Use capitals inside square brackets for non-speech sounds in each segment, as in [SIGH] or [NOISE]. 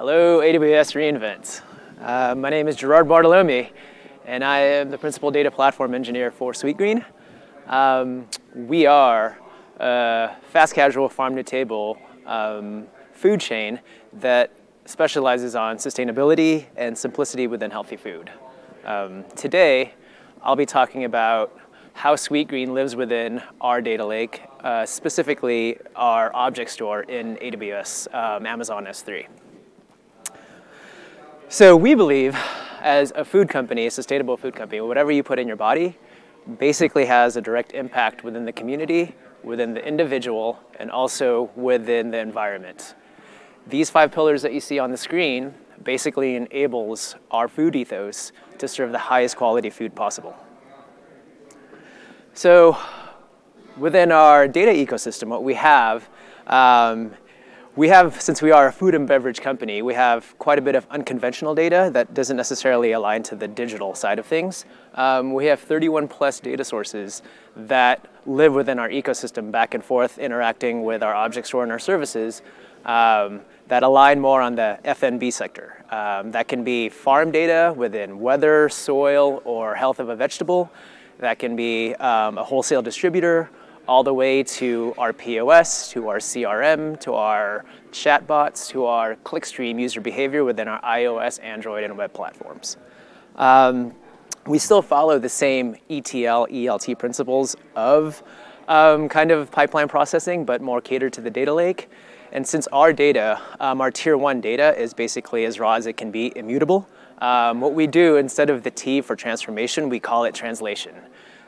Hello, AWS reInvent. Uh, my name is Gerard Bartolome, and I am the Principal Data Platform Engineer for Sweetgreen. Um, we are a fast casual farm to table um, food chain that specializes on sustainability and simplicity within healthy food. Um, today, I'll be talking about how Sweetgreen lives within our data lake, uh, specifically our object store in AWS um, Amazon S3. So we believe as a food company, a sustainable food company, whatever you put in your body basically has a direct impact within the community, within the individual, and also within the environment. These five pillars that you see on the screen basically enables our food ethos to serve the highest quality food possible. So within our data ecosystem, what we have, um, we have, since we are a food and beverage company, we have quite a bit of unconventional data that doesn't necessarily align to the digital side of things. Um, we have 31 plus data sources that live within our ecosystem back and forth interacting with our object store and our services um, that align more on the FNB sector. Um, that can be farm data within weather, soil, or health of a vegetable. That can be um, a wholesale distributor, all the way to our POS, to our CRM, to our chatbots, to our clickstream user behavior within our iOS, Android, and web platforms. Um, we still follow the same ETL, ELT principles of um, kind of pipeline processing, but more catered to the data lake. And since our data, um, our tier one data is basically as raw as it can be, immutable, um, what we do instead of the T for transformation, we call it translation.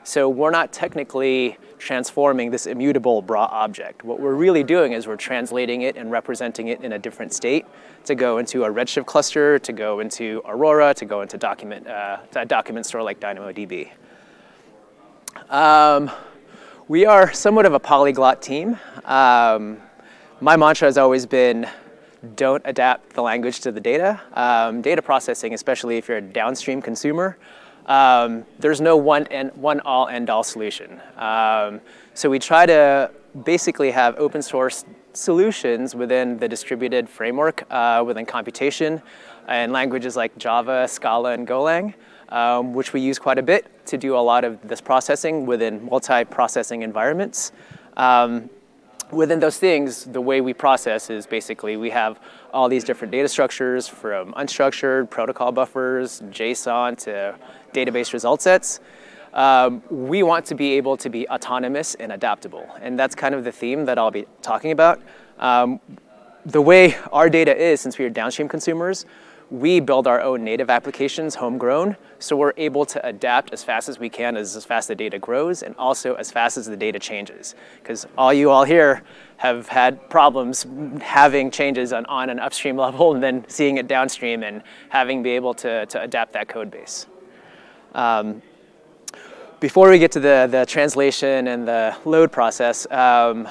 So we're not technically transforming this immutable raw object. What we're really doing is we're translating it and representing it in a different state to go into a Redshift cluster, to go into Aurora, to go into document, uh, a document store like DynamoDB. Um, we are somewhat of a polyglot team. Um, my mantra has always been don't adapt the language to the data. Um, data processing, especially if you're a downstream consumer, um, there's no one, and, one all end all solution. Um, so we try to basically have open source solutions within the distributed framework, uh, within computation, and languages like Java, Scala, and Golang, um, which we use quite a bit to do a lot of this processing within multi-processing environments. Um, within those things, the way we process is basically we have all these different data structures from unstructured protocol buffers, JSON to database result sets. Um, we want to be able to be autonomous and adaptable. And that's kind of the theme that I'll be talking about. Um, the way our data is, since we are downstream consumers, we build our own native applications homegrown, so we're able to adapt as fast as we can as, as fast as the data grows and also as fast as the data changes. Because all you all here have had problems having changes on, on an upstream [LAUGHS] level and then seeing it downstream and having be able to, to adapt that code base. Um, before we get to the, the translation and the load process, um,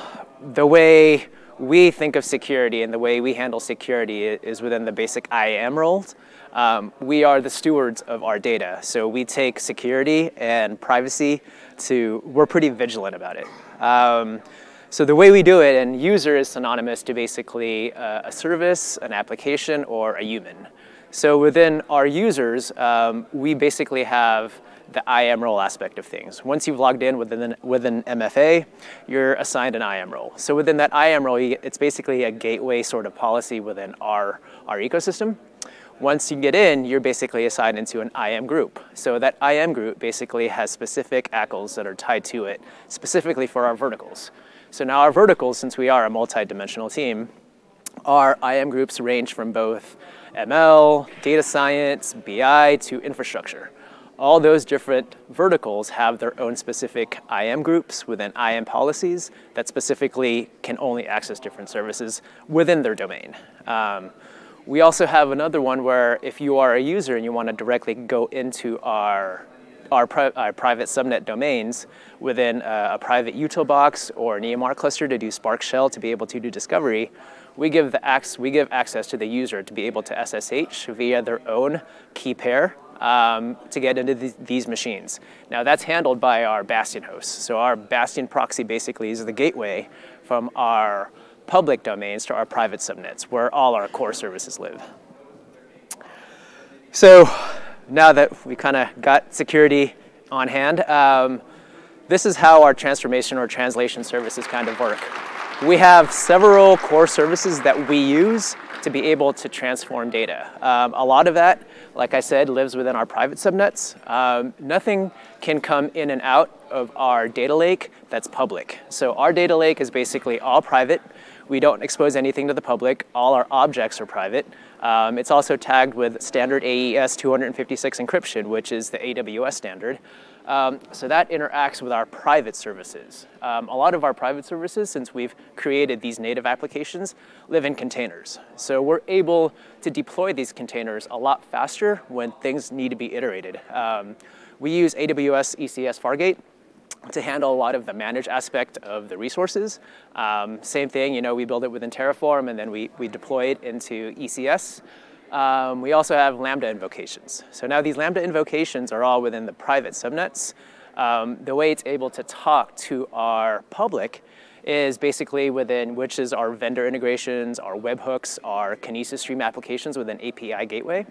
the way we think of security and the way we handle security is within the basic IAM roles. Um, we are the stewards of our data. So we take security and privacy to, we're pretty vigilant about it. Um, so the way we do it, and user is synonymous to basically uh, a service, an application, or a human. So within our users, um, we basically have the IAM role aspect of things. Once you've logged in with an, with an MFA, you're assigned an IAM role. So within that IAM role, get, it's basically a gateway sort of policy within our, our ecosystem. Once you get in, you're basically assigned into an IAM group. So that IAM group basically has specific ACLs that are tied to it, specifically for our verticals. So now our verticals, since we are a multi-dimensional team, our IAM groups range from both ML, data science, BI, to infrastructure all those different verticals have their own specific IAM groups within IAM policies that specifically can only access different services within their domain. Um, we also have another one where if you are a user and you want to directly go into our our, pri our, private subnet domains within a, a, private util box or an EMR cluster to do Spark Shell to be able to do discovery, we give, the we give access to the user to be able to SSH via their own key pair um, to get into th these machines. Now that's handled by our Bastion hosts. So our Bastion proxy basically is the gateway from our public domains to our private subnets, where all our core services live. So now that we kind of got security on hand, um, this is how our transformation or translation services kind of work. We have several core services that we use to be able to transform data. Um, a lot of that, like I said, lives within our private subnets. Um, nothing can come in and out of our data lake that's public. So our data lake is basically all private. We don't expose anything to the public. All our objects are private. Um, it's also tagged with standard AES 256 encryption, which is the AWS standard. Um, so that interacts with our private services. Um, a lot of our private services, since we've created these native applications, live in containers. So we're able to deploy these containers a lot faster when things need to be iterated. Um, we use AWS ECS Fargate to handle a lot of the manage aspect of the resources. Um, same thing, you know, we build it within Terraform and then we, we deploy it into ECS. Um, we also have Lambda invocations. So now these Lambda invocations are all within the private subnets. Um, the way it's able to talk to our public is basically within which is our vendor integrations, our webhooks, our Kinesis Stream applications within API Gateway,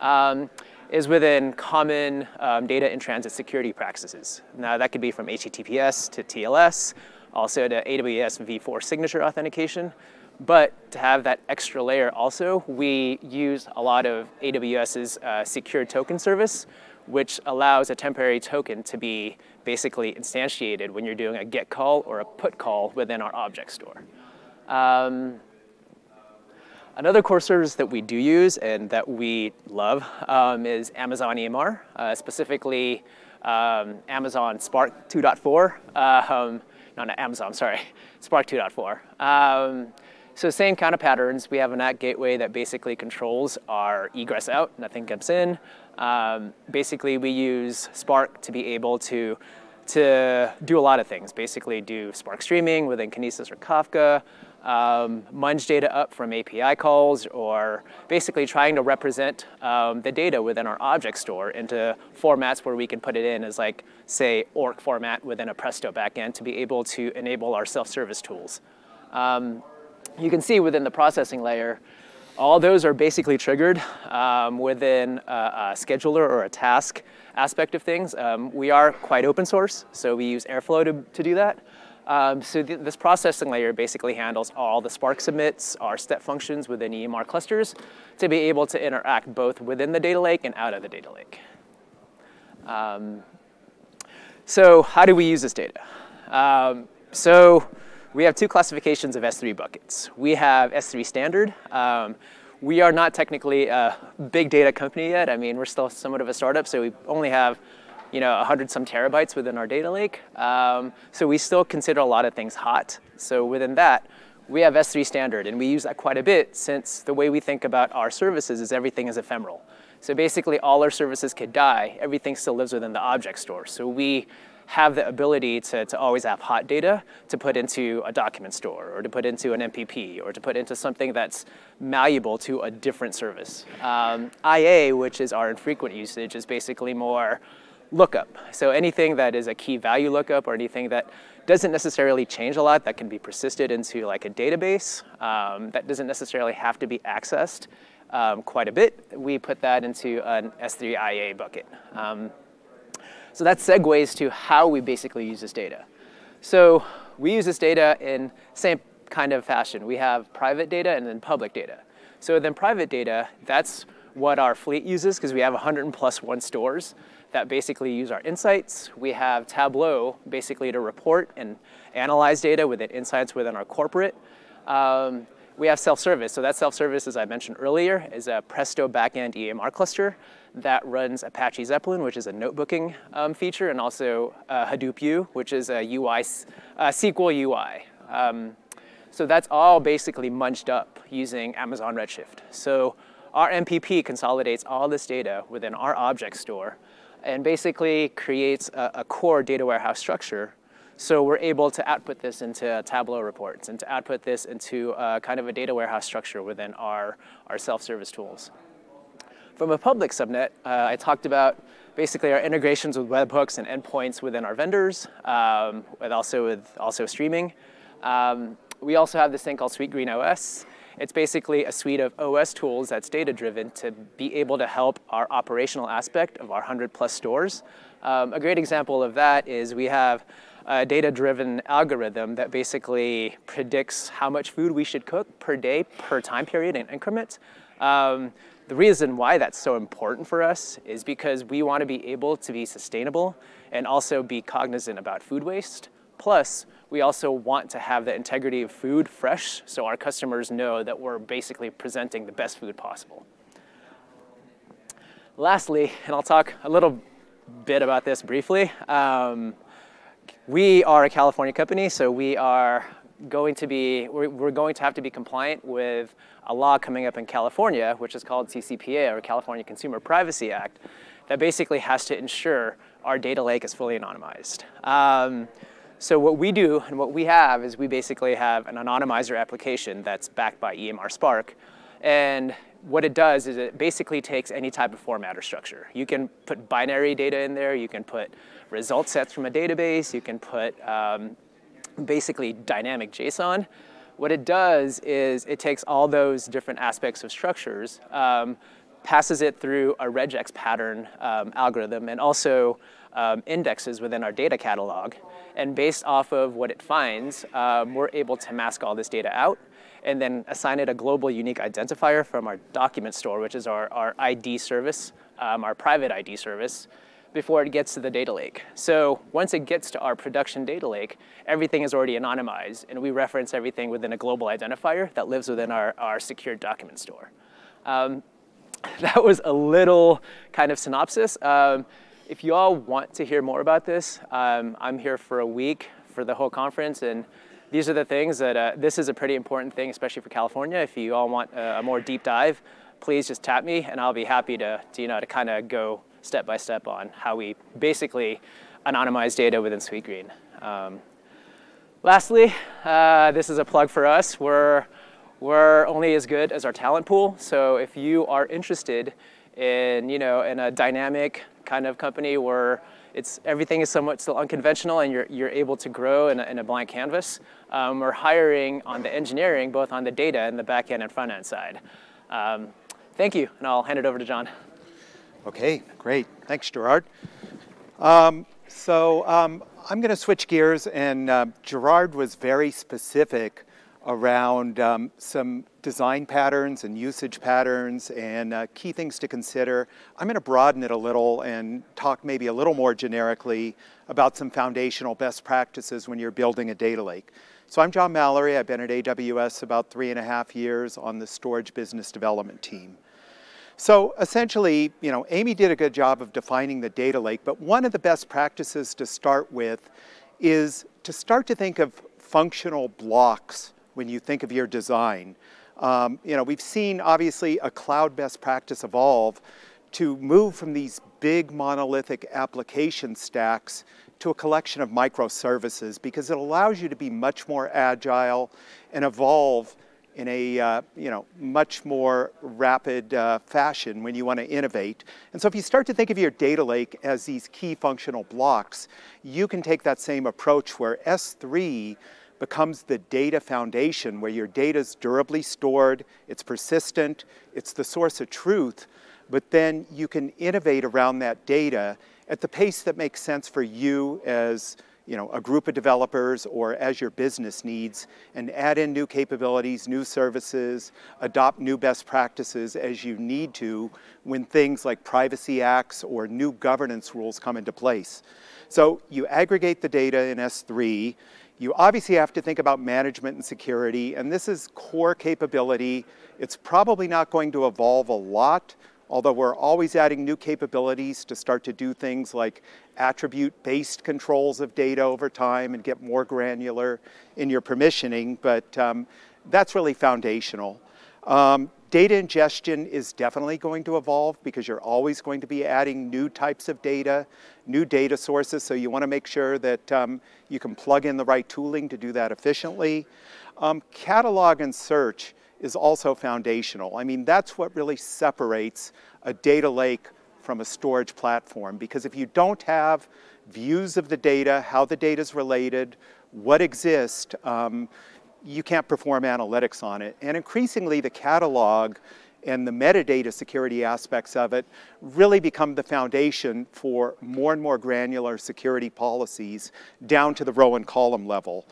um, is within common um, data in transit security practices. Now that could be from HTTPS to TLS, also to AWS v4 signature authentication, but to have that extra layer also, we use a lot of AWS's uh, secure token service, which allows a temporary token to be basically instantiated when you're doing a get call or a put call within our object store. Um, another core service that we do use and that we love um, is Amazon EMR, uh, specifically um, Amazon Spark 2.4. Uh, [LAUGHS] um, no, not Amazon, sorry, Spark 2.4. So same kind of patterns. We have an NAT gateway that basically controls our egress out, nothing comes in. Um, basically, we use Spark to be able to, to do a lot of things. Basically do Spark streaming within Kinesis or Kafka, um, munge data up from API calls, or basically trying to represent um, the data within our object store into formats where we can put it in as like, say, ORC format within a Presto backend to be able to enable our self-service tools. Um, you can see within the processing layer, all those are basically triggered um, within a, a, scheduler or a task aspect of things. Um, we are quite open source, so we use Airflow to, to do that. Um, so th this processing layer basically handles all the Spark submits, our step functions within EMR clusters to be able to interact both within the data lake and out of the data lake. Um, so how do we use this data? Um, so we have two classifications of S3 buckets. We have S3 standard. Um, we are not technically a big data company yet. I mean, we're still somewhat of a startup, so we only have you know, 100 some terabytes within our data lake. Um, so we still consider a lot of things hot. So within that, we have S3 standard, and we use that quite a bit since the way we think about our services is everything is ephemeral. So basically all our services could die, everything still lives within the object store. So we have the ability to, to always have hot data to put into a document store or to put into an MPP or to put into something that's malleable to a different service. Um, IA, which is our infrequent usage, is basically more lookup. So anything that is a key value lookup or anything that doesn't necessarily change a lot that can be persisted into like a database um, that doesn't necessarily have to be accessed um, quite a bit, we put that into an S3 IA bucket. Um, so that segues to how we basically use this data. So we use this data in same kind of fashion. We have private data and then public data. So then private data, that's what our fleet uses because we have 100 plus one stores that basically use our insights. We have Tableau basically to report and analyze data within insights within our corporate. Um, we have self-service. So that self-service, as I mentioned earlier, is a Presto backend EMR cluster that runs Apache Zeppelin, which is a notebooking um, feature, and also uh, Hadoop Hue, which is a UI, uh, SQL UI. Um, so that's all basically munched up using Amazon Redshift. So our MPP consolidates all this data within our object store and basically creates a, a core data warehouse structure so we're able to output this into Tableau reports and to output this into uh, kind of a data warehouse structure within our, our self-service tools. From a public subnet, uh, I talked about basically our integrations with webhooks and endpoints within our vendors, um, and also with also streaming. Um, we also have this thing called Sweetgreen OS. It's basically a suite of OS tools that's data driven to be able to help our operational aspect of our 100 plus stores. Um, a great example of that is we have a data driven algorithm that basically predicts how much food we should cook per day, per time period in increments. Um, the reason why that's so important for us is because we want to be able to be sustainable and also be cognizant about food waste. Plus, we also want to have the integrity of food fresh so our customers know that we're basically presenting the best food possible. Lastly, and I'll talk a little bit about this briefly, um, we are a California company, so we are going to be, we're, going to have to be compliant with a law coming up in California, which is called CCPA, or California Consumer Privacy Act, that basically has to ensure our data lake is fully anonymized. Um, so what we do and what we have is we basically have an anonymizer application that's backed by EMR Spark. And what it does is it basically takes any type of format or structure. You can put binary data in there, you can put result sets from a database, you can put um, basically dynamic JSON. What it does is it takes all those different aspects of structures, um, passes it through a regex pattern um, algorithm, and also um, indexes within our data catalog. And based off of what it finds, um, we're able to mask all this data out and then assign it a global unique identifier from our document store, which is our, our ID service, um, our private ID service, before it gets to the data lake. So once it gets to our production data lake, everything is already anonymized, and we reference everything within a global identifier that lives within our, our secured document store. Um, [LAUGHS] that was a little kind of synopsis. Um, if you all want to hear more about this, um, I'm here for a week for the whole conference, and these are the things that uh, this is a pretty important thing, especially for California. If you all want a, a more deep dive, please just tap me, and I'll be happy to, to you know, to kind of go step by step on how we basically anonymize data within Sweetgreen. Um, lastly, uh, this is a plug for us. We're we're only as good as our talent pool. So if you are interested in, you know, in a dynamic kind of company where it's everything is somewhat still unconventional and you're, you're able to grow in a, in a blank canvas. Um, we're hiring on the engineering, both on the data and the back end and front end side. Um, thank you, and I'll hand it over to John. Okay, great. Thanks, Gerard. Um, so um, I'm going to switch gears, and uh, Gerard was very specific around um, some design patterns and usage patterns and uh, key things to consider. I'm going to broaden it a little and talk maybe a little more generically about some foundational best practices when you're building a data lake. So I'm John Mallory. I've been at AWS about three and a half years on the storage business development team. So essentially, you know, Amy did a good job of defining the data lake, but one of the best practices to start with is to start to think of functional blocks when you think of your design. Um, you know, we've seen obviously a cloud best practice evolve to move from these big monolithic application stacks to a collection of microservices because it allows you to be much more agile and evolve in a uh, you know much more rapid uh, fashion when you want to innovate. And so if you start to think of your data lake as these key functional blocks, you can take that same approach where S3 becomes the data foundation where your data is durably stored, it's persistent, it's the source of truth, but then you can innovate around that data at the pace that makes sense for you as you know, a group of developers or as your business needs and add in new capabilities, new services, adopt new best practices as you need to when things like privacy acts or new governance rules come into place. So you aggregate the data in S3, you obviously have to think about management and security, and this is core capability. It's probably not going to evolve a lot, although we're always adding new capabilities to start to do things like attribute-based controls of data over time and get more granular in your permissioning, but um, that's really foundational. Um, Data ingestion is definitely going to evolve because you're always going to be adding new types of data, new data sources, so you want to make sure that um, you can plug in the right tooling to do that efficiently. Um, catalog and search is also foundational. I mean, that's what really separates a data lake from a storage platform because if you don't have views of the data, how the data is related, what exists, um, you can't perform analytics on it. And increasingly, the catalog and the metadata security aspects of it really become the foundation for more and more granular security policies down to the row and column level.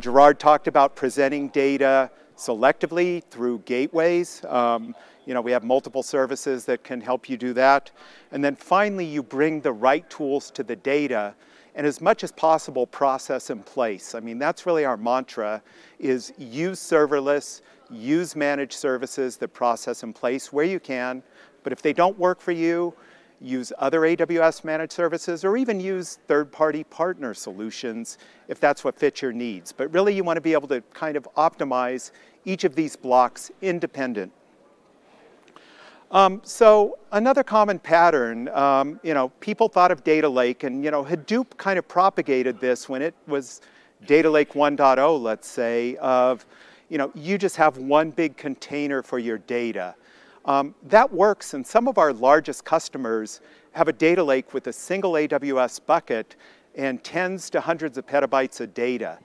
Gerard talked about presenting data selectively through gateways. Um, you know, we have multiple services that can help you do that. And then finally, you bring the right tools to the data and as much as possible process in place. I mean, that's really our mantra is use serverless, use managed services that process in place where you can, but if they don't work for you, use other AWS managed services or even use third-party partner solutions if that's what fits your needs. But really you want to be able to kind of optimize each of these blocks independent um, so another common pattern, um, you know, people thought of data lake and, you know, Hadoop kind of propagated this when it was data lake 1.0, let's say, of, you know, you just have one big container for your data. Um, that works and some of our largest customers have a data lake with a single AWS bucket and tens to hundreds of petabytes of data.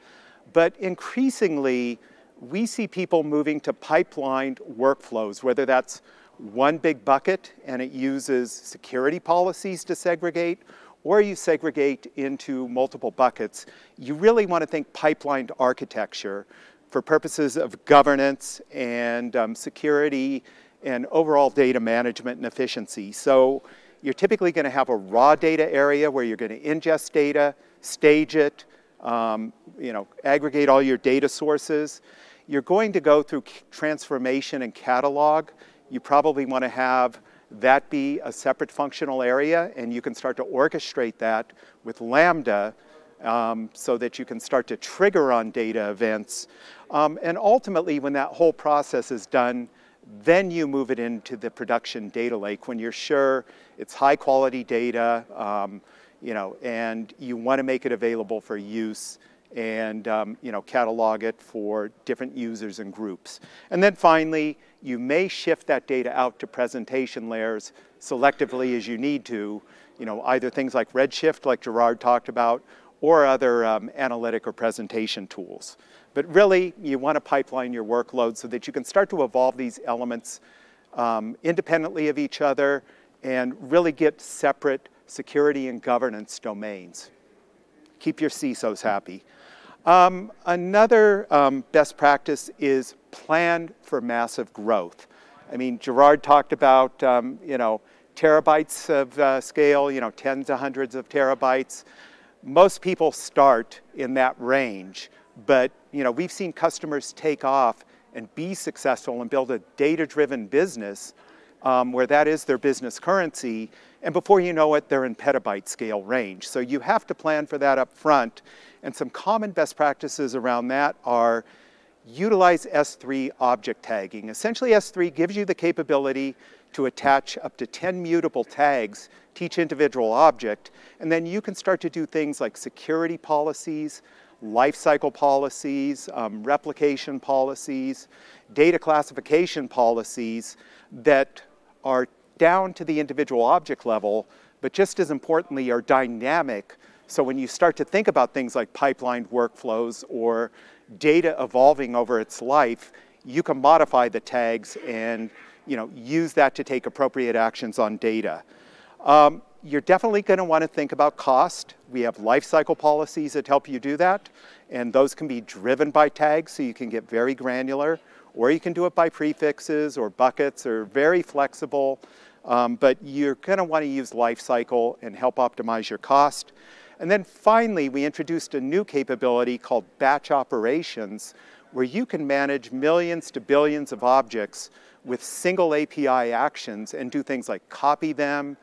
But increasingly, we see people moving to pipelined workflows, whether that's one big bucket and it uses security policies to segregate, or you segregate into multiple buckets, you really want to think pipelined architecture for purposes of governance and um, security and overall data management and efficiency. So you're typically going to have a raw data area where you're going to ingest data, stage it, um, you know, aggregate all your data sources. You're going to go through transformation and catalog you probably want to have that be a separate functional area, and you can start to orchestrate that with Lambda um, so that you can start to trigger on data events. Um, and ultimately, when that whole process is done, then you move it into the production data lake when you're sure it's high quality data, um, you know, and you want to make it available for use and um, you know, catalog it for different users and groups. And then finally, you may shift that data out to presentation layers selectively as you need to, you know, either things like Redshift, like Gerard talked about, or other um, analytic or presentation tools. But really, you want to pipeline your workload so that you can start to evolve these elements um, independently of each other and really get separate security and governance domains. Keep your CISOs happy. Um, another um, best practice is plan for massive growth. I mean, Gerard talked about, um, you know, terabytes of uh, scale, you know, tens of hundreds of terabytes. Most people start in that range, but, you know, we've seen customers take off and be successful and build a data-driven business um, where that is their business currency, and before you know it, they're in petabyte scale range. So you have to plan for that up front, and some common best practices around that are utilize S3 object tagging. Essentially, S3 gives you the capability to attach up to 10 mutable tags to each individual object, and then you can start to do things like security policies, lifecycle policies, um, replication policies, data classification policies that are down to the individual object level, but just as importantly are dynamic. So when you start to think about things like pipelined workflows or data evolving over its life, you can modify the tags and you know, use that to take appropriate actions on data. Um, you're definitely going to want to think about cost. We have lifecycle policies that help you do that, and those can be driven by tags, so you can get very granular, or you can do it by prefixes or buckets or very flexible. Um, but you're going to want to use lifecycle and help optimize your cost. And then finally, we introduced a new capability called batch operations, where you can manage millions to billions of objects with single API actions and do things like copy them,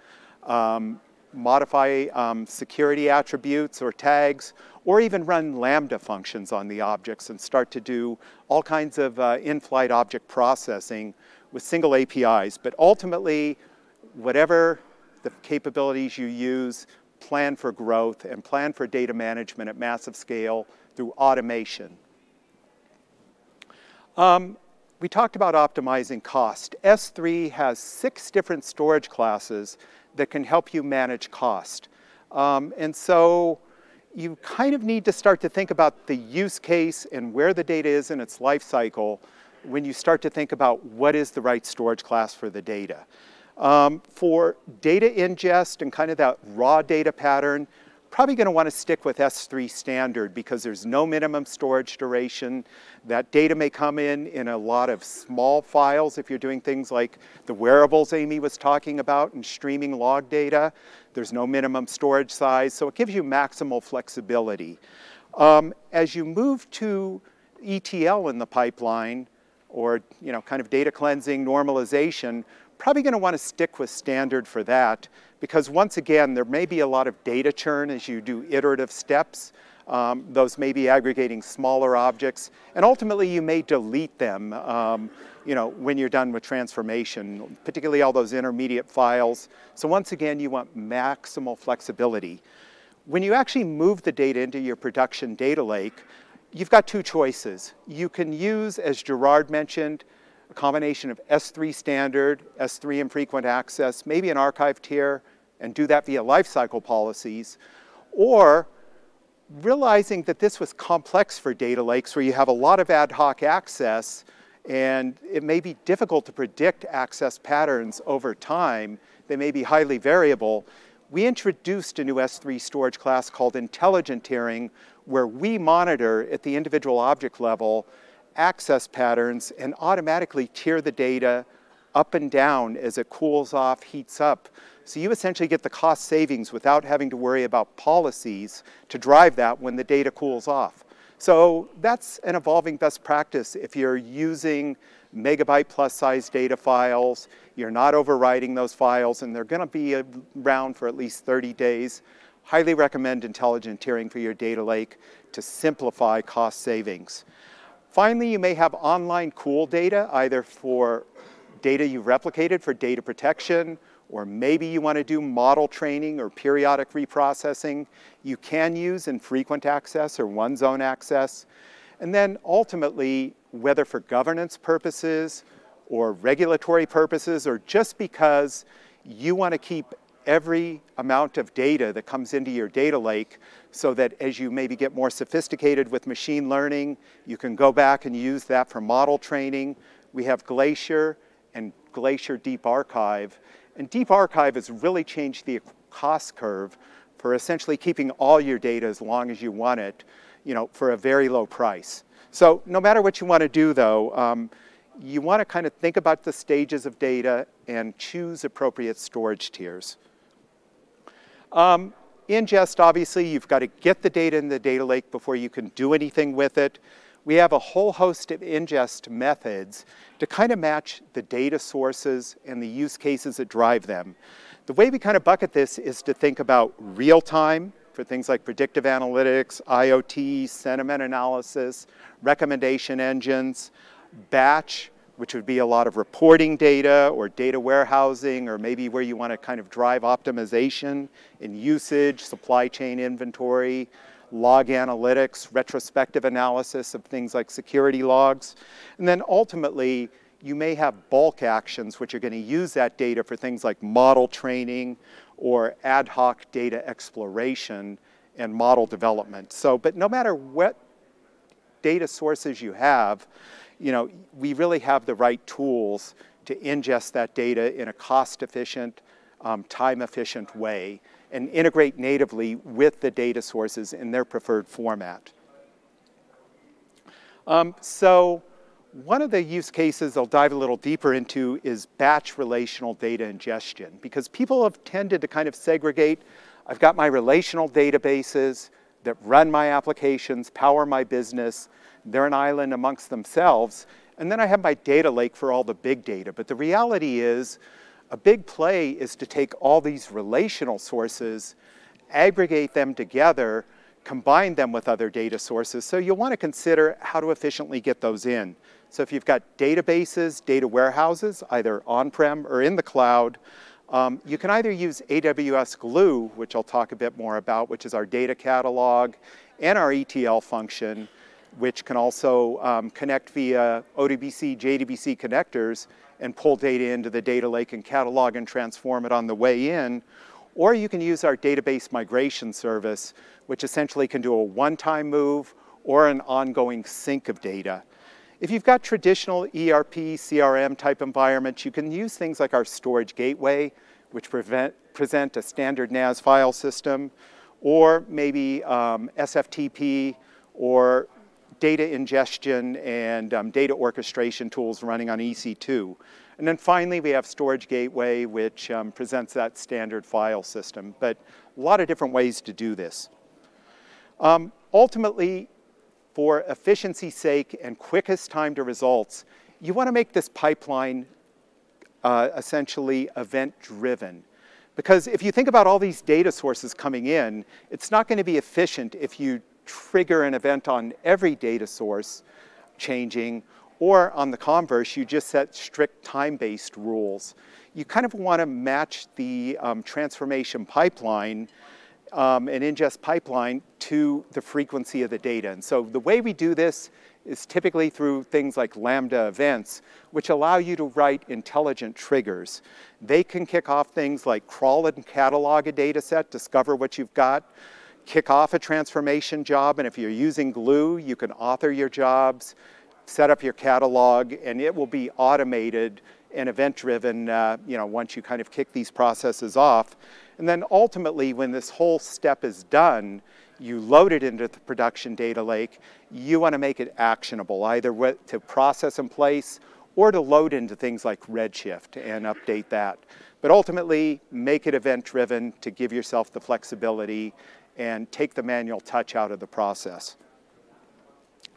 um, modify um, security attributes or tags, or even run Lambda functions on the objects and start to do all kinds of uh, in-flight object processing with single APIs. But ultimately, whatever the capabilities you use, plan for growth and plan for data management at massive scale through automation. Um, we talked about optimizing cost. S3 has six different storage classes that can help you manage cost. Um, and so, you kind of need to start to think about the use case and where the data is in its life cycle when you start to think about what is the right storage class for the data. Um, for data ingest and kind of that raw data pattern, probably going to want to stick with S3 standard because there's no minimum storage duration. That data may come in in a lot of small files if you're doing things like the wearables Amy was talking about and streaming log data. There's no minimum storage size, so it gives you maximal flexibility. Um, as you move to ETL in the pipeline, or you know, kind of data cleansing, normalization, probably going to want to stick with standard for that because once again, there may be a lot of data churn as you do iterative steps. Um, those may be aggregating smaller objects, and ultimately you may delete them um, you know, when you're done with transformation, particularly all those intermediate files. So once again, you want maximal flexibility. When you actually move the data into your production data lake, you've got two choices. You can use, as Gerard mentioned, a combination of S3 standard, S3 infrequent access, maybe an archive tier, and do that via lifecycle policies, or realizing that this was complex for data lakes where you have a lot of ad hoc access and it may be difficult to predict access patterns over time. They may be highly variable. We introduced a new S3 storage class called intelligent tiering where we monitor at the individual object level access patterns and automatically tier the data up and down as it cools off, heats up, so you essentially get the cost savings without having to worry about policies to drive that when the data cools off. So that's an evolving best practice if you're using megabyte plus size data files, you're not overwriting those files, and they're gonna be around for at least 30 days. Highly recommend intelligent tiering for your data lake to simplify cost savings. Finally, you may have online cool data, either for data you've replicated for data protection or maybe you want to do model training or periodic reprocessing, you can use infrequent access or one zone access. And then ultimately, whether for governance purposes or regulatory purposes or just because you want to keep every amount of data that comes into your data lake so that as you maybe get more sophisticated with machine learning, you can go back and use that for model training. We have Glacier and Glacier Deep Archive. And Deep Archive has really changed the cost curve for essentially keeping all your data as long as you want it, you know, for a very low price. So no matter what you want to do though, um, you want to kind of think about the stages of data and choose appropriate storage tiers. Um, ingest, obviously, you've got to get the data in the data lake before you can do anything with it we have a whole host of ingest methods to kind of match the data sources and the use cases that drive them. The way we kind of bucket this is to think about real time for things like predictive analytics, IoT, sentiment analysis, recommendation engines, batch, which would be a lot of reporting data or data warehousing or maybe where you want to kind of drive optimization in usage, supply chain inventory, log analytics, retrospective analysis of things like security logs. And then ultimately, you may have bulk actions which are going to use that data for things like model training or ad hoc data exploration and model development. So, but no matter what data sources you have, you know, we really have the right tools to ingest that data in a cost-efficient, um, time-efficient way and integrate natively with the data sources in their preferred format. Um, so one of the use cases I'll dive a little deeper into is batch relational data ingestion because people have tended to kind of segregate, I've got my relational databases that run my applications, power my business, they're an island amongst themselves, and then I have my data lake for all the big data. But the reality is a big play is to take all these relational sources, aggregate them together, combine them with other data sources. So you'll want to consider how to efficiently get those in. So if you've got databases, data warehouses, either on-prem or in the cloud, um, you can either use AWS Glue, which I'll talk a bit more about, which is our data catalog, and our ETL function, which can also um, connect via ODBC, JDBC connectors and pull data into the data lake and catalog and transform it on the way in. Or you can use our database migration service, which essentially can do a one-time move or an ongoing sync of data. If you've got traditional ERP, CRM type environments, you can use things like our storage gateway, which prevent, present a standard NAS file system, or maybe um, SFTP or data ingestion and um, data orchestration tools running on EC2. And then finally, we have Storage Gateway, which um, presents that standard file system. But a lot of different ways to do this. Um, ultimately, for efficiency's sake and quickest time to results, you want to make this pipeline uh, essentially event-driven. Because if you think about all these data sources coming in, it's not going to be efficient if you trigger an event on every data source changing, or on the converse, you just set strict time-based rules. You kind of want to match the um, transformation pipeline um, an ingest pipeline to the frequency of the data. And so the way we do this is typically through things like Lambda events, which allow you to write intelligent triggers. They can kick off things like crawl and catalog a data set, discover what you've got, kick off a transformation job, and if you're using Glue, you can author your jobs, set up your catalog, and it will be automated and event-driven uh, you know, once you kind of kick these processes off. And then ultimately, when this whole step is done, you load it into the production data lake, you want to make it actionable, either to process in place or to load into things like Redshift and update that. But ultimately, make it event-driven to give yourself the flexibility and take the manual touch out of the process.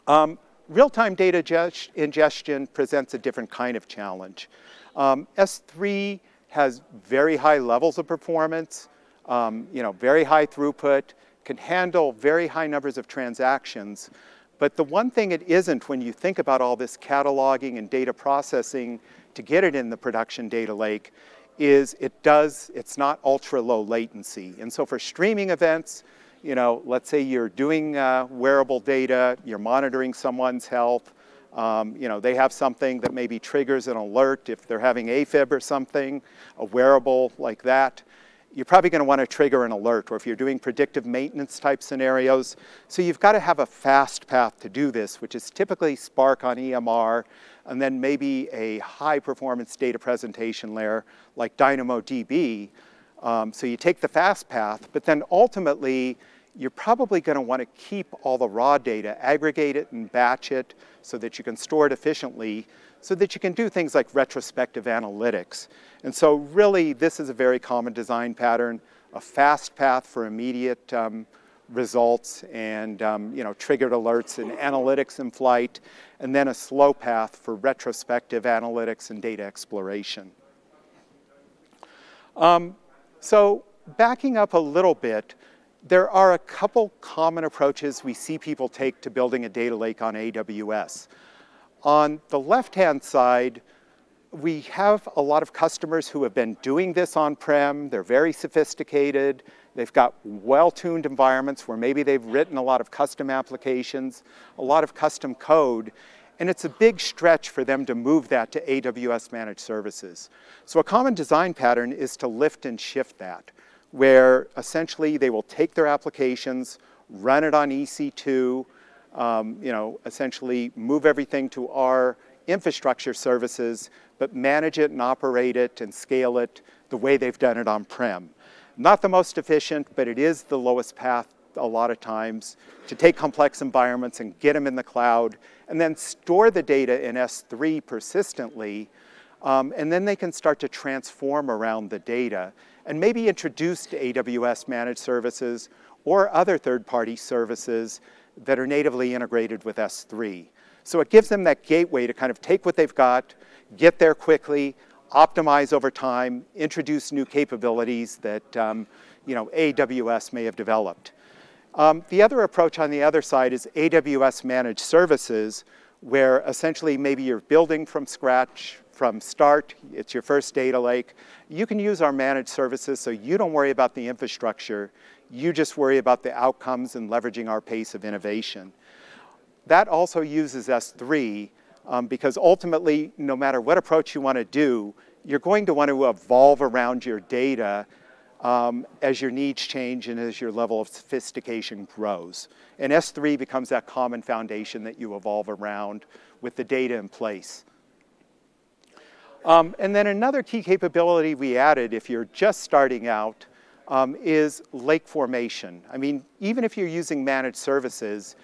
Um, Real-time data ingestion presents a different kind of challenge. Um, S3 has very high levels of performance, um, you know, very high throughput, can handle very high numbers of transactions. But the one thing it isn't when you think about all this cataloging and data processing to get it in the production data lake is it does, it's not ultra low latency. And so for streaming events, you know, let's say you're doing uh, wearable data, you're monitoring someone's health, um, you know, they have something that maybe triggers an alert if they're having AFib or something, a wearable like that. You're probably going to want to trigger an alert, or if you're doing predictive maintenance type scenarios. So you've got to have a fast path to do this, which is typically Spark on EMR, and then maybe a high performance data presentation layer like DynamoDB, um, so you take the fast path, but then ultimately, you're probably going to want to keep all the raw data, aggregate it and batch it so that you can store it efficiently so that you can do things like retrospective analytics. And so really, this is a very common design pattern, a fast path for immediate um, results and um, you know, triggered alerts and analytics in flight, and then a slow path for retrospective analytics and data exploration. Um, so backing up a little bit, there are a couple common approaches we see people take to building a data lake on AWS. On the left-hand side, we have a lot of customers who have been doing this on-prem. They're very sophisticated. They've got well-tuned environments where maybe they've written a lot of custom applications, a lot of custom code, and it's a big stretch for them to move that to AWS managed services. So a common design pattern is to lift and shift that, where essentially they will take their applications, run it on EC2, um, you know, essentially move everything to our infrastructure services, but manage it and operate it and scale it the way they've done it on-prem. Not the most efficient, but it is the lowest path a lot of times to take complex environments and get them in the cloud and then store the data in S3 persistently. Um, and then they can start to transform around the data and maybe introduce AWS managed services or other third-party services that are natively integrated with S3. So it gives them that gateway to kind of take what they've got, get there quickly, optimize over time, introduce new capabilities that um, you know, AWS may have developed. Um, the other approach on the other side is AWS managed services, where essentially maybe you're building from scratch, from start, it's your first data lake. You can use our managed services so you don't worry about the infrastructure. You just worry about the outcomes and leveraging our pace of innovation. That also uses S3 um, because ultimately, no matter what approach you want to do, you're going to want to evolve around your data um, as your needs change and as your level of sophistication grows. And S3 becomes that common foundation that you evolve around with the data in place. Um, and then another key capability we added if you're just starting out um, is lake formation. I mean, even if you're using managed services,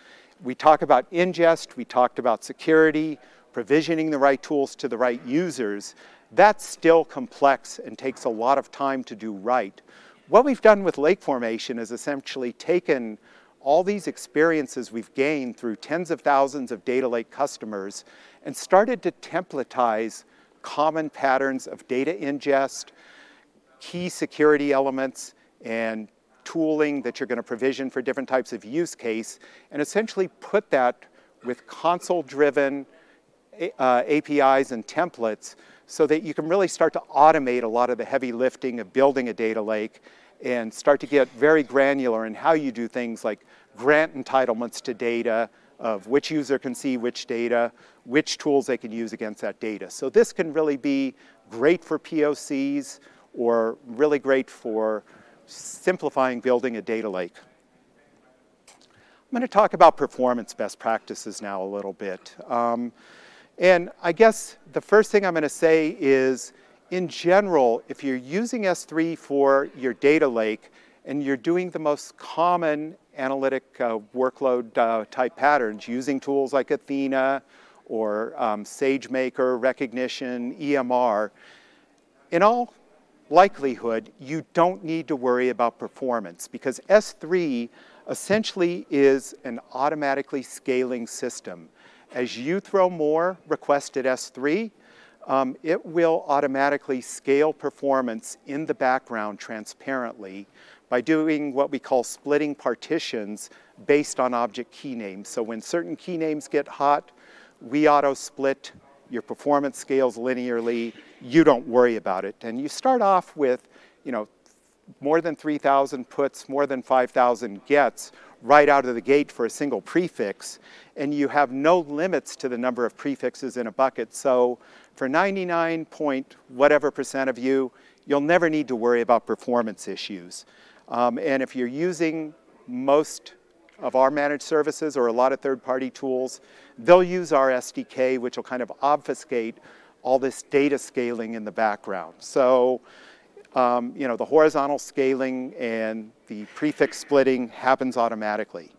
we talk about ingest, we talked about security, provisioning the right tools to the right users. That's still complex and takes a lot of time to do right. What we've done with lake formation is essentially taken all these experiences we've gained through tens of thousands of data lake customers and started to templatize common patterns of data ingest, key security elements, and tooling that you're going to provision for different types of use case, and essentially put that with console-driven uh, APIs and templates so that you can really start to automate a lot of the heavy lifting of building a data lake and start to get very granular in how you do things like grant entitlements to data, of which user can see which data, which tools they can use against that data. So this can really be great for POCs or really great for simplifying building a data lake. I'm going to talk about performance best practices now a little bit. Um, and I guess the first thing I'm going to say is in general, if you're using S3 for your data lake and you're doing the most common analytic uh, workload uh, type patterns using tools like Athena or um, SageMaker, Rekognition, EMR, in all likelihood, you don't need to worry about performance because S3 essentially is an automatically scaling system. As you throw more requests at S3, um, it will automatically scale performance in the background transparently by doing what we call splitting partitions based on object key names. So when certain key names get hot, we auto split, your performance scales linearly, you don't worry about it. And you start off with, you know, more than 3,000 puts, more than 5,000 gets right out of the gate for a single prefix, and you have no limits to the number of prefixes in a bucket. So for 99 point whatever percent of you, you'll never need to worry about performance issues. Um, and if you're using most of our managed services or a lot of third-party tools, they'll use our SDK, which will kind of obfuscate all this data scaling in the background. So, um, you know, the horizontal scaling and the prefix splitting happens automatically.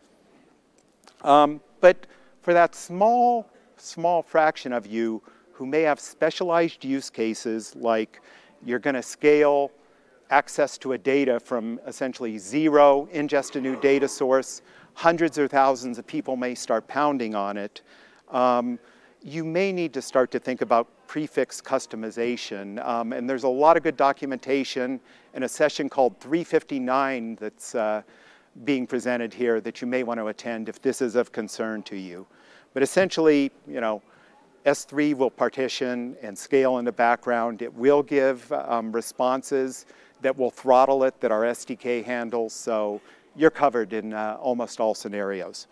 Um, but for that small, small fraction of you who may have specialized use cases like you're going to scale access to a data from essentially zero, ingest a new data source, hundreds or thousands of people may start pounding on it. Um, you may need to start to think about prefix customization. Um, and there's a lot of good documentation in a session called 359 that's uh, being presented here that you may want to attend if this is of concern to you. But essentially, you know, S3 will partition and scale in the background. It will give um, responses that will throttle it that our SDK handles, so you're covered in uh, almost all scenarios.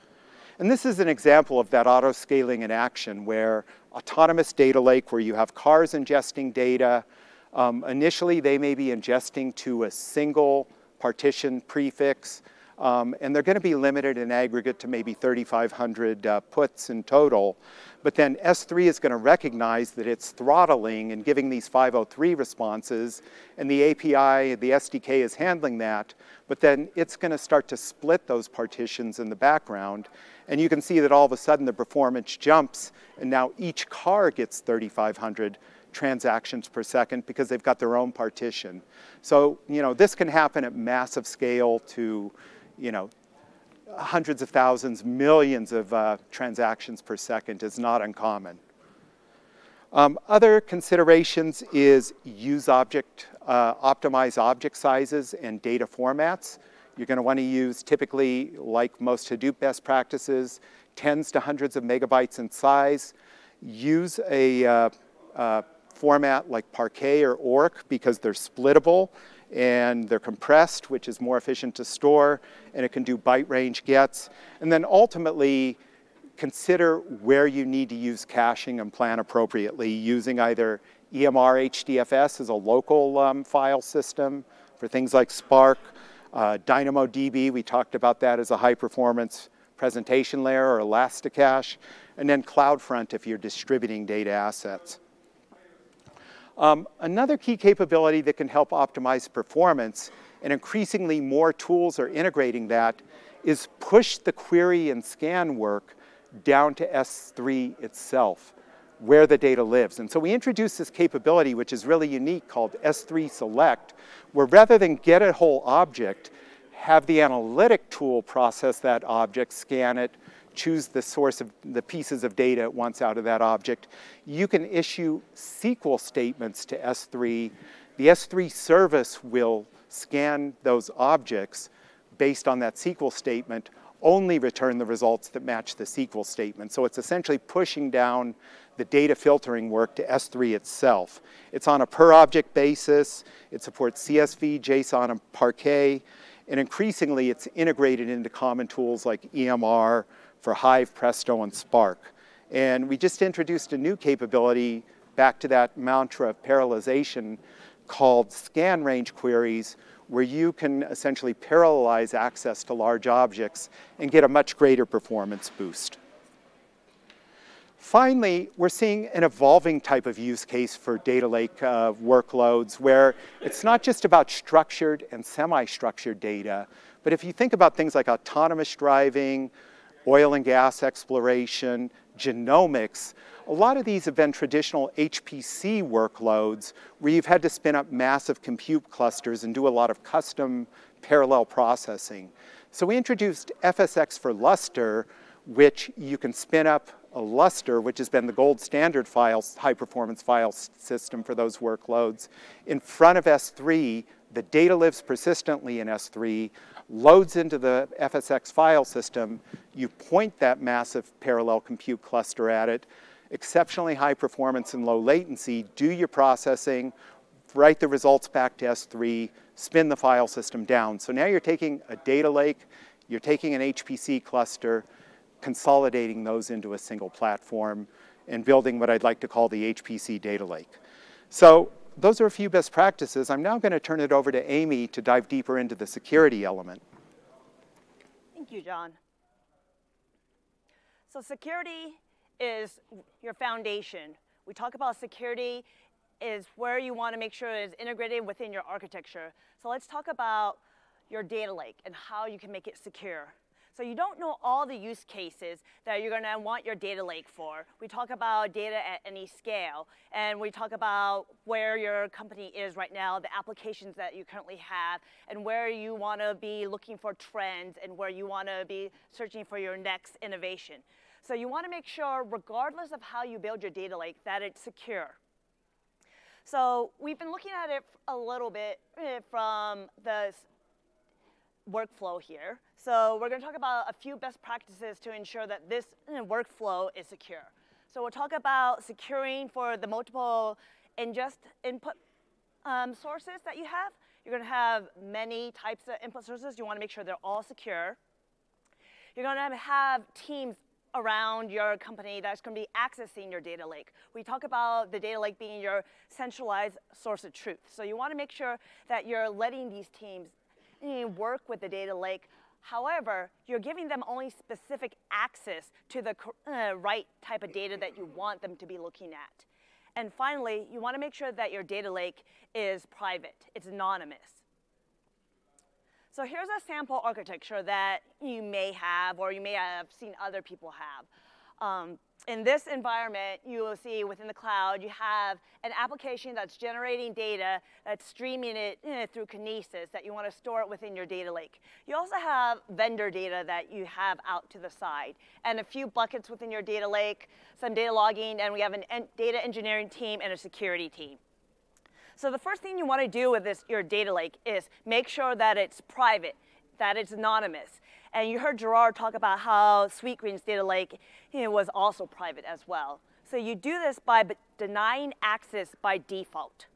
And this is an example of that auto scaling in action where autonomous data lake where you have cars ingesting data. Um, initially, they may be ingesting to a single partition prefix, um, and they're going to be limited in aggregate to maybe 3,500 uh, puts in total. But then S3 is going to recognize that it's throttling and giving these 503 responses, and the API, the SDK is handling that, but then it's going to start to split those partitions in the background, and you can see that all of a sudden the performance jumps, and now each car gets 3,500 transactions per second because they've got their own partition. So, you know, this can happen at massive scale to, you know, hundreds of thousands, millions of uh, transactions per second is not uncommon. Um, other considerations is use object, uh, optimize object sizes and data formats. You're going to want to use typically, like most Hadoop best practices, tens to hundreds of megabytes in size. Use a uh, uh format like Parquet or Orc because they're splittable and they're compressed, which is more efficient to store, and it can do byte range gets. And then ultimately, consider where you need to use caching and plan appropriately using either EMR HDFS as a local um, file system for things like Spark, uh, DynamoDB, we talked about that as a high performance presentation layer or Elasticache, and then CloudFront if you're distributing data assets. Um, another key capability that can help optimize performance, and increasingly more tools are integrating that, is push the query and scan work down to S3 itself, where the data lives. And so we introduced this capability, which is really unique, called S3 Select, where rather than get a whole object, have the analytic tool process that object, scan it, choose the source of the pieces of data it wants out of that object. You can issue SQL statements to S3. The S3 service will scan those objects based on that SQL statement, only return the results that match the SQL statement. So it's essentially pushing down the data filtering work to S3 itself. It's on a per object basis. It supports CSV, JSON, and Parquet. And increasingly, it's integrated into common tools like EMR, for Hive, Presto, and Spark. And we just introduced a new capability back to that mantra of parallelization called scan range queries, where you can essentially parallelize access to large objects and get a much greater performance boost. Finally, we're seeing an evolving type of use case for data lake uh, workloads where it's not just about structured and semi-structured data, but if you think about things like autonomous driving, oil and gas exploration, genomics, a lot of these have been traditional HPC workloads where you've had to spin up massive compute clusters and do a lot of custom parallel processing. So we introduced FSX for Lustre, which you can spin up Lustre, which has been the gold standard file, high performance file system for those workloads, in front of S3. The data lives persistently in S3 loads into the FSX file system, you point that massive parallel compute cluster at it, exceptionally high performance and low latency, do your processing, write the results back to S3, spin the file system down. So now you're taking a data lake, you're taking an HPC cluster, consolidating those into a single platform, and building what I'd like to call the HPC data lake. So those are a few best practices. I'm now going to turn it over to Amy to dive deeper into the security element. Thank you, John. So security is your foundation. We talk about security is where you want to make sure it is integrated within your architecture. So let's talk about your data lake and how you can make it secure. So you don't know all the use cases that you're going to want your data lake for. We talk about data at any scale, and we talk about where your company is right now, the applications that you currently have, and where you want to be looking for trends and where you want to be searching for your next innovation. So you want to make sure, regardless of how you build your data lake, that it's secure. So we've been looking at it a little bit eh, from the workflow here. So we're going to talk about a few best practices to ensure that this workflow is secure. So we'll talk about securing for the multiple ingest input um, sources that you have. You're going to have many types of input sources. You want to make sure they're all secure. You're going to have teams around your company that's going to be accessing your data lake. We talk about the data lake being your centralized source of truth. So you want to make sure that you're letting these teams work with the data lake. However, you're giving them only specific access to the uh, right type of data that you want them to be looking at. And finally, you want to make sure that your data lake is private. It's anonymous. So here's a sample architecture that you may have or you may have seen other people have. Um, in this environment, you will see within the cloud, you have an application that's generating data, that's streaming it eh, through Kinesis, that you want to store it within your data lake. You also have vendor data that you have out to the side, and a few buckets within your data lake, some data logging, and we have a en data engineering team and a security team. So the first thing you want to do with this, your data lake is make sure that it's private, that it's anonymous. And you heard Gerard talk about how Sweetgreen's data lake you know, was also private as well. So you do this by denying access by default.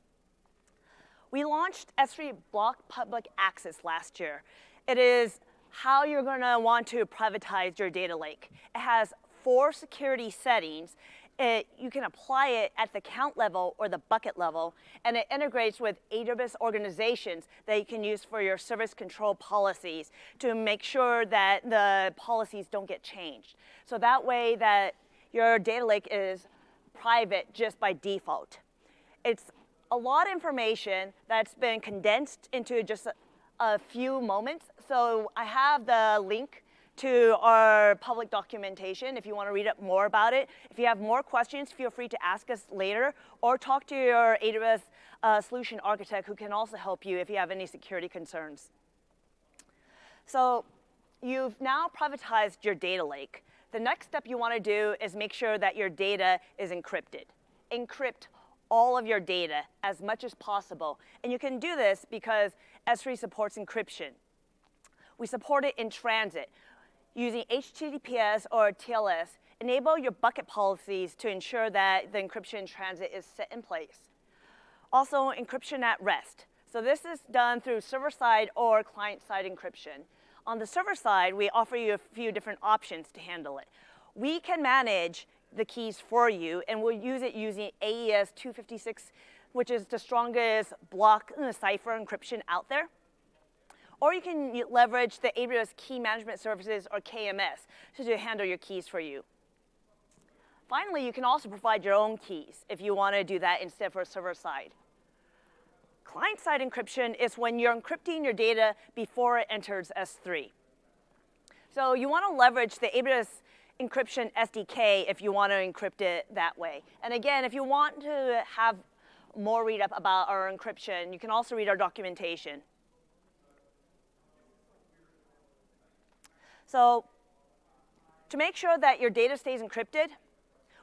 We launched S3 Block Public Access last year. It is how you're going to want to privatize your data lake. It has four security settings, it, you can apply it at the count level or the bucket level, and it integrates with AWS organizations that you can use for your service control policies to make sure that the policies don't get changed. So that way that your data lake is private just by default. It's a lot of information that's been condensed into just a, a few moments. So I have the link to our public documentation if you want to read up more about it. If you have more questions, feel free to ask us later or talk to your AWS uh, solution architect who can also help you if you have any security concerns. So you've now privatized your data lake. The next step you want to do is make sure that your data is encrypted. Encrypt all of your data as much as possible. And you can do this because S3 supports encryption. We support it in transit using HTTPS or TLS, enable your bucket policies to ensure that the encryption transit is set in place. Also, encryption at rest. So this is done through server-side or client-side encryption. On the server side, we offer you a few different options to handle it. We can manage the keys for you, and we'll use it using AES 256, which is the strongest block uh, cipher encryption out there. Or you can leverage the AWS Key Management Services or KMS to handle your keys for you. Finally, you can also provide your own keys if you want to do that instead for server side. Client-side encryption is when you're encrypting your data before it enters S3. So you want to leverage the AWS encryption SDK if you want to encrypt it that way. And again, if you want to have more read up about our encryption, you can also read our documentation. So to make sure that your data stays encrypted,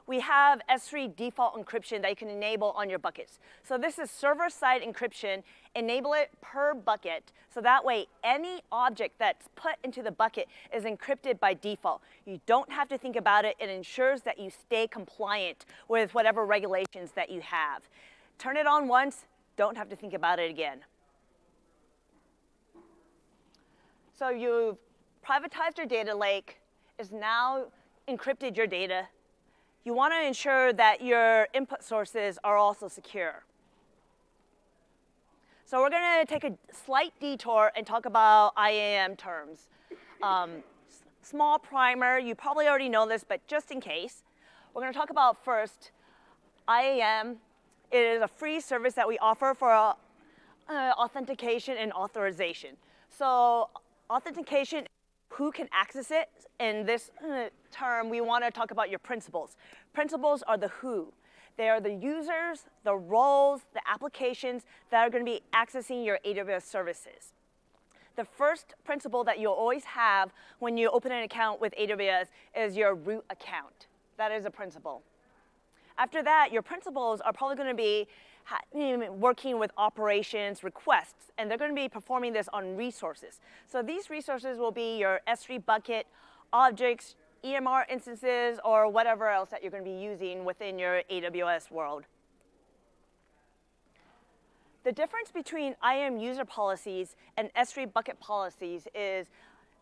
we have S3 default encryption that you can enable on your buckets. So this is server-side encryption. Enable it per bucket. So that way, any object that's put into the bucket is encrypted by default. You don't have to think about it. It ensures that you stay compliant with whatever regulations that you have. Turn it on once, don't have to think about it again. So you've privatized your data lake, is now encrypted your data. You want to ensure that your input sources are also secure. So we're going to take a slight detour and talk about IAM terms. Um, small primer, you probably already know this, but just in case, we're going to talk about first IAM. It is a free service that we offer for uh, authentication and authorization. So authentication who can access it. In this uh, term, we want to talk about your principals. Principals are the who. They are the users, the roles, the applications that are going to be accessing your AWS services. The first principal that you'll always have when you open an account with AWS is your root account. That is a principal. After that, your principals are probably going to be working with operations requests, and they're going to be performing this on resources. So these resources will be your S3 bucket, objects, EMR instances, or whatever else that you're going to be using within your AWS world. The difference between IAM user policies and S3 bucket policies is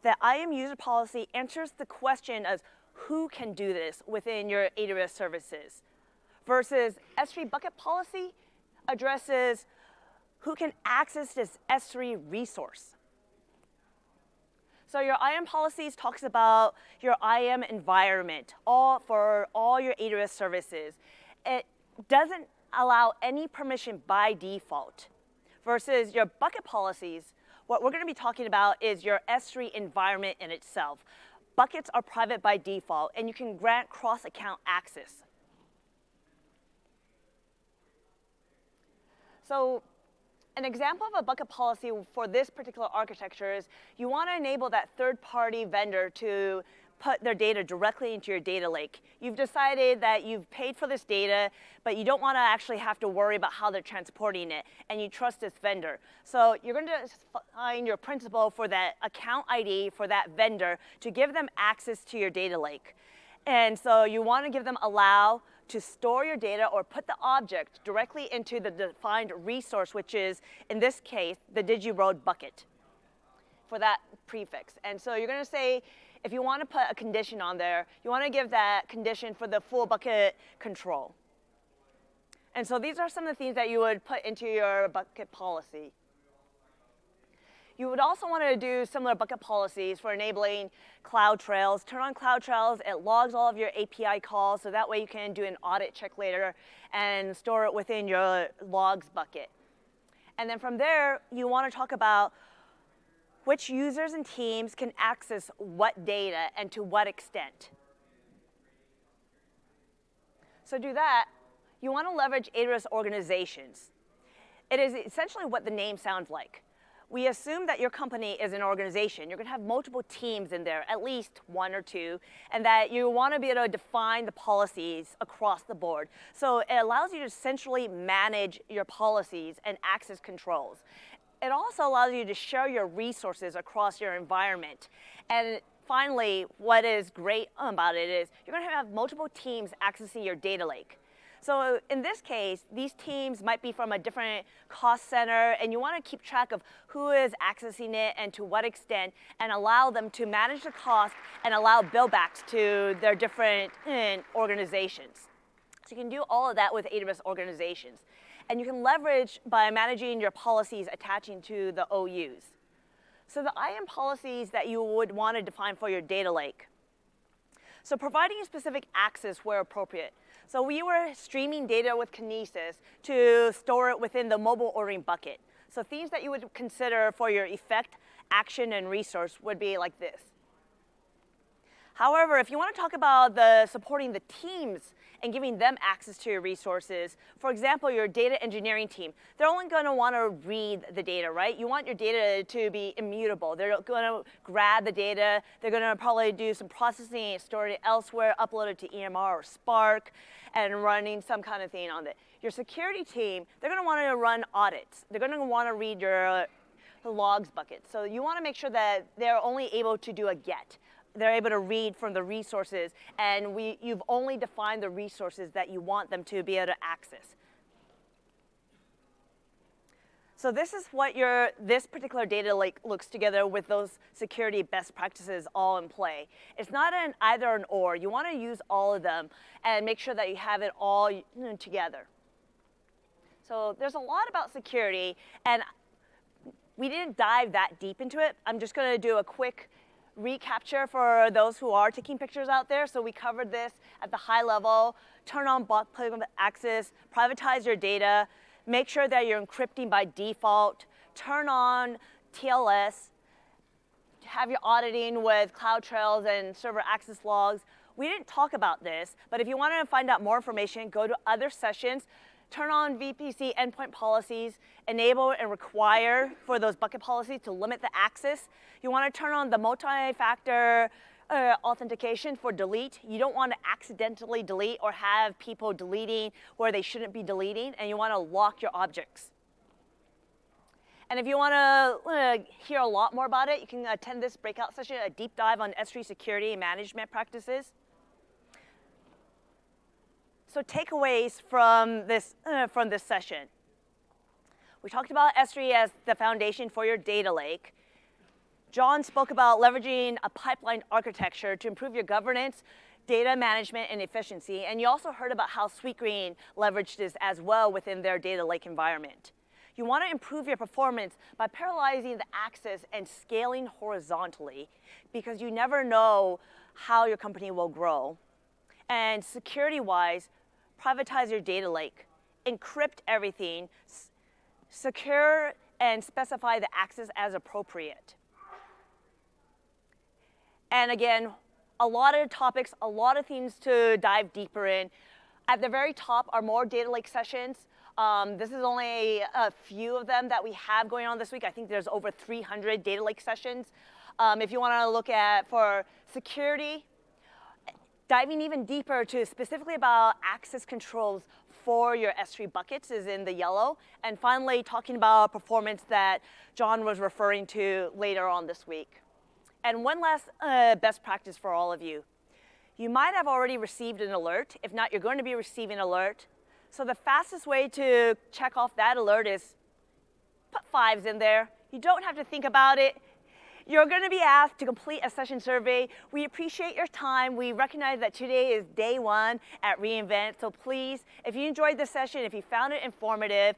that IAM user policy answers the question of who can do this within your AWS services versus S3 bucket policy addresses who can access this S3 resource. So your IAM policies talks about your IAM environment all for all your AWS services. It doesn't allow any permission by default versus your bucket policies. What we're going to be talking about is your S3 environment in itself. Buckets are private by default, and you can grant cross-account access. So an example of a bucket policy for this particular architecture is you want to enable that third-party vendor to put their data directly into your data lake. You've decided that you've paid for this data, but you don't want to actually have to worry about how they're transporting it, and you trust this vendor. So you're going to find your principal for that account ID for that vendor to give them access to your data lake. And so you want to give them allow to store your data or put the object directly into the defined resource, which is, in this case, the DigiRoad bucket for that prefix. And so you're going to say, if you want to put a condition on there, you want to give that condition for the full bucket control. And so these are some of the things that you would put into your bucket policy. You would also want to do similar bucket policies for enabling cloud trails. Turn on cloud trails. it logs all of your API calls, so that way you can do an audit check later and store it within your logs bucket. And then from there, you want to talk about which users and teams can access what data and to what extent. So do that, you want to leverage AWS organizations. It is essentially what the name sounds like we assume that your company is an organization. You're going to have multiple teams in there, at least one or two, and that you want to be able to define the policies across the board. So it allows you to centrally manage your policies and access controls. It also allows you to share your resources across your environment. And finally, what is great about it is you're going to have multiple teams accessing your data lake. So in this case, these teams might be from a different cost center, and you want to keep track of who is accessing it and to what extent, and allow them to manage the cost and allow billbacks to their different eh, organizations. So you can do all of that with AWS organizations. And you can leverage by managing your policies attaching to the OUs. So the IAM policies that you would want to define for your data lake. So providing a specific access where appropriate. So we were streaming data with Kinesis to store it within the mobile ordering bucket. So things that you would consider for your effect, action, and resource would be like this. However, if you want to talk about the supporting the teams and giving them access to your resources. For example, your data engineering team, they're only going to want to read the data, right? You want your data to be immutable. They're going to grab the data. They're going to probably do some processing, store it elsewhere, upload it to EMR or Spark, and running some kind of thing on it. Your security team, they're going to want to run audits. They're going to want to read your logs bucket. So you want to make sure that they're only able to do a get they're able to read from the resources, and we, you've only defined the resources that you want them to be able to access. So this is what your, this particular data lake looks together with those security best practices all in play. It's not an either an or. You want to use all of them and make sure that you have it all together. So there's a lot about security, and we didn't dive that deep into it. I'm just going to do a quick recapture for those who are taking pictures out there. So we covered this at the high level, turn on block playground access, privatize your data, make sure that you're encrypting by default, turn on TLS, have your auditing with CloudTrails and server access logs. We didn't talk about this, but if you want to find out more information, go to other sessions turn on VPC endpoint policies, enable and require for those bucket policies to limit the access. You want to turn on the multi-factor uh, authentication for delete. You don't want to accidentally delete or have people deleting where they shouldn't be deleting, and you want to lock your objects. And if you want to uh, hear a lot more about it, you can attend this breakout session, a deep dive on S3 security management practices. So takeaways from this, uh, from this session. We talked about S3 as the foundation for your data lake. John spoke about leveraging a pipeline architecture to improve your governance, data management, and efficiency. And you also heard about how Sweetgreen leveraged this as well within their data lake environment. You want to improve your performance by parallelizing the access and scaling horizontally because you never know how your company will grow. And security-wise, privatize your data lake, encrypt everything, secure and specify the access as appropriate. And again, a lot of topics, a lot of things to dive deeper in. At the very top are more data lake sessions. Um, this is only a few of them that we have going on this week. I think there's over 300 data lake sessions. Um, if you want to look at for security, Diving even deeper to specifically about access controls for your S3 buckets is in the yellow. And finally, talking about performance that John was referring to later on this week. And one last uh, best practice for all of you. You might have already received an alert. If not, you're going to be receiving an alert. So the fastest way to check off that alert is put fives in there. You don't have to think about it. You're going to be asked to complete a session survey. We appreciate your time. We recognize that today is day one at reInvent. So please, if you enjoyed the session, if you found it informative,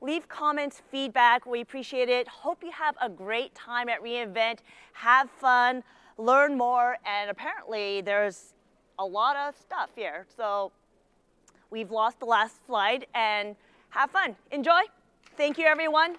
leave comments, feedback. We appreciate it. Hope you have a great time at reInvent. Have fun, learn more, and apparently there's a lot of stuff here. So we've lost the last slide and have fun. Enjoy. Thank you, everyone.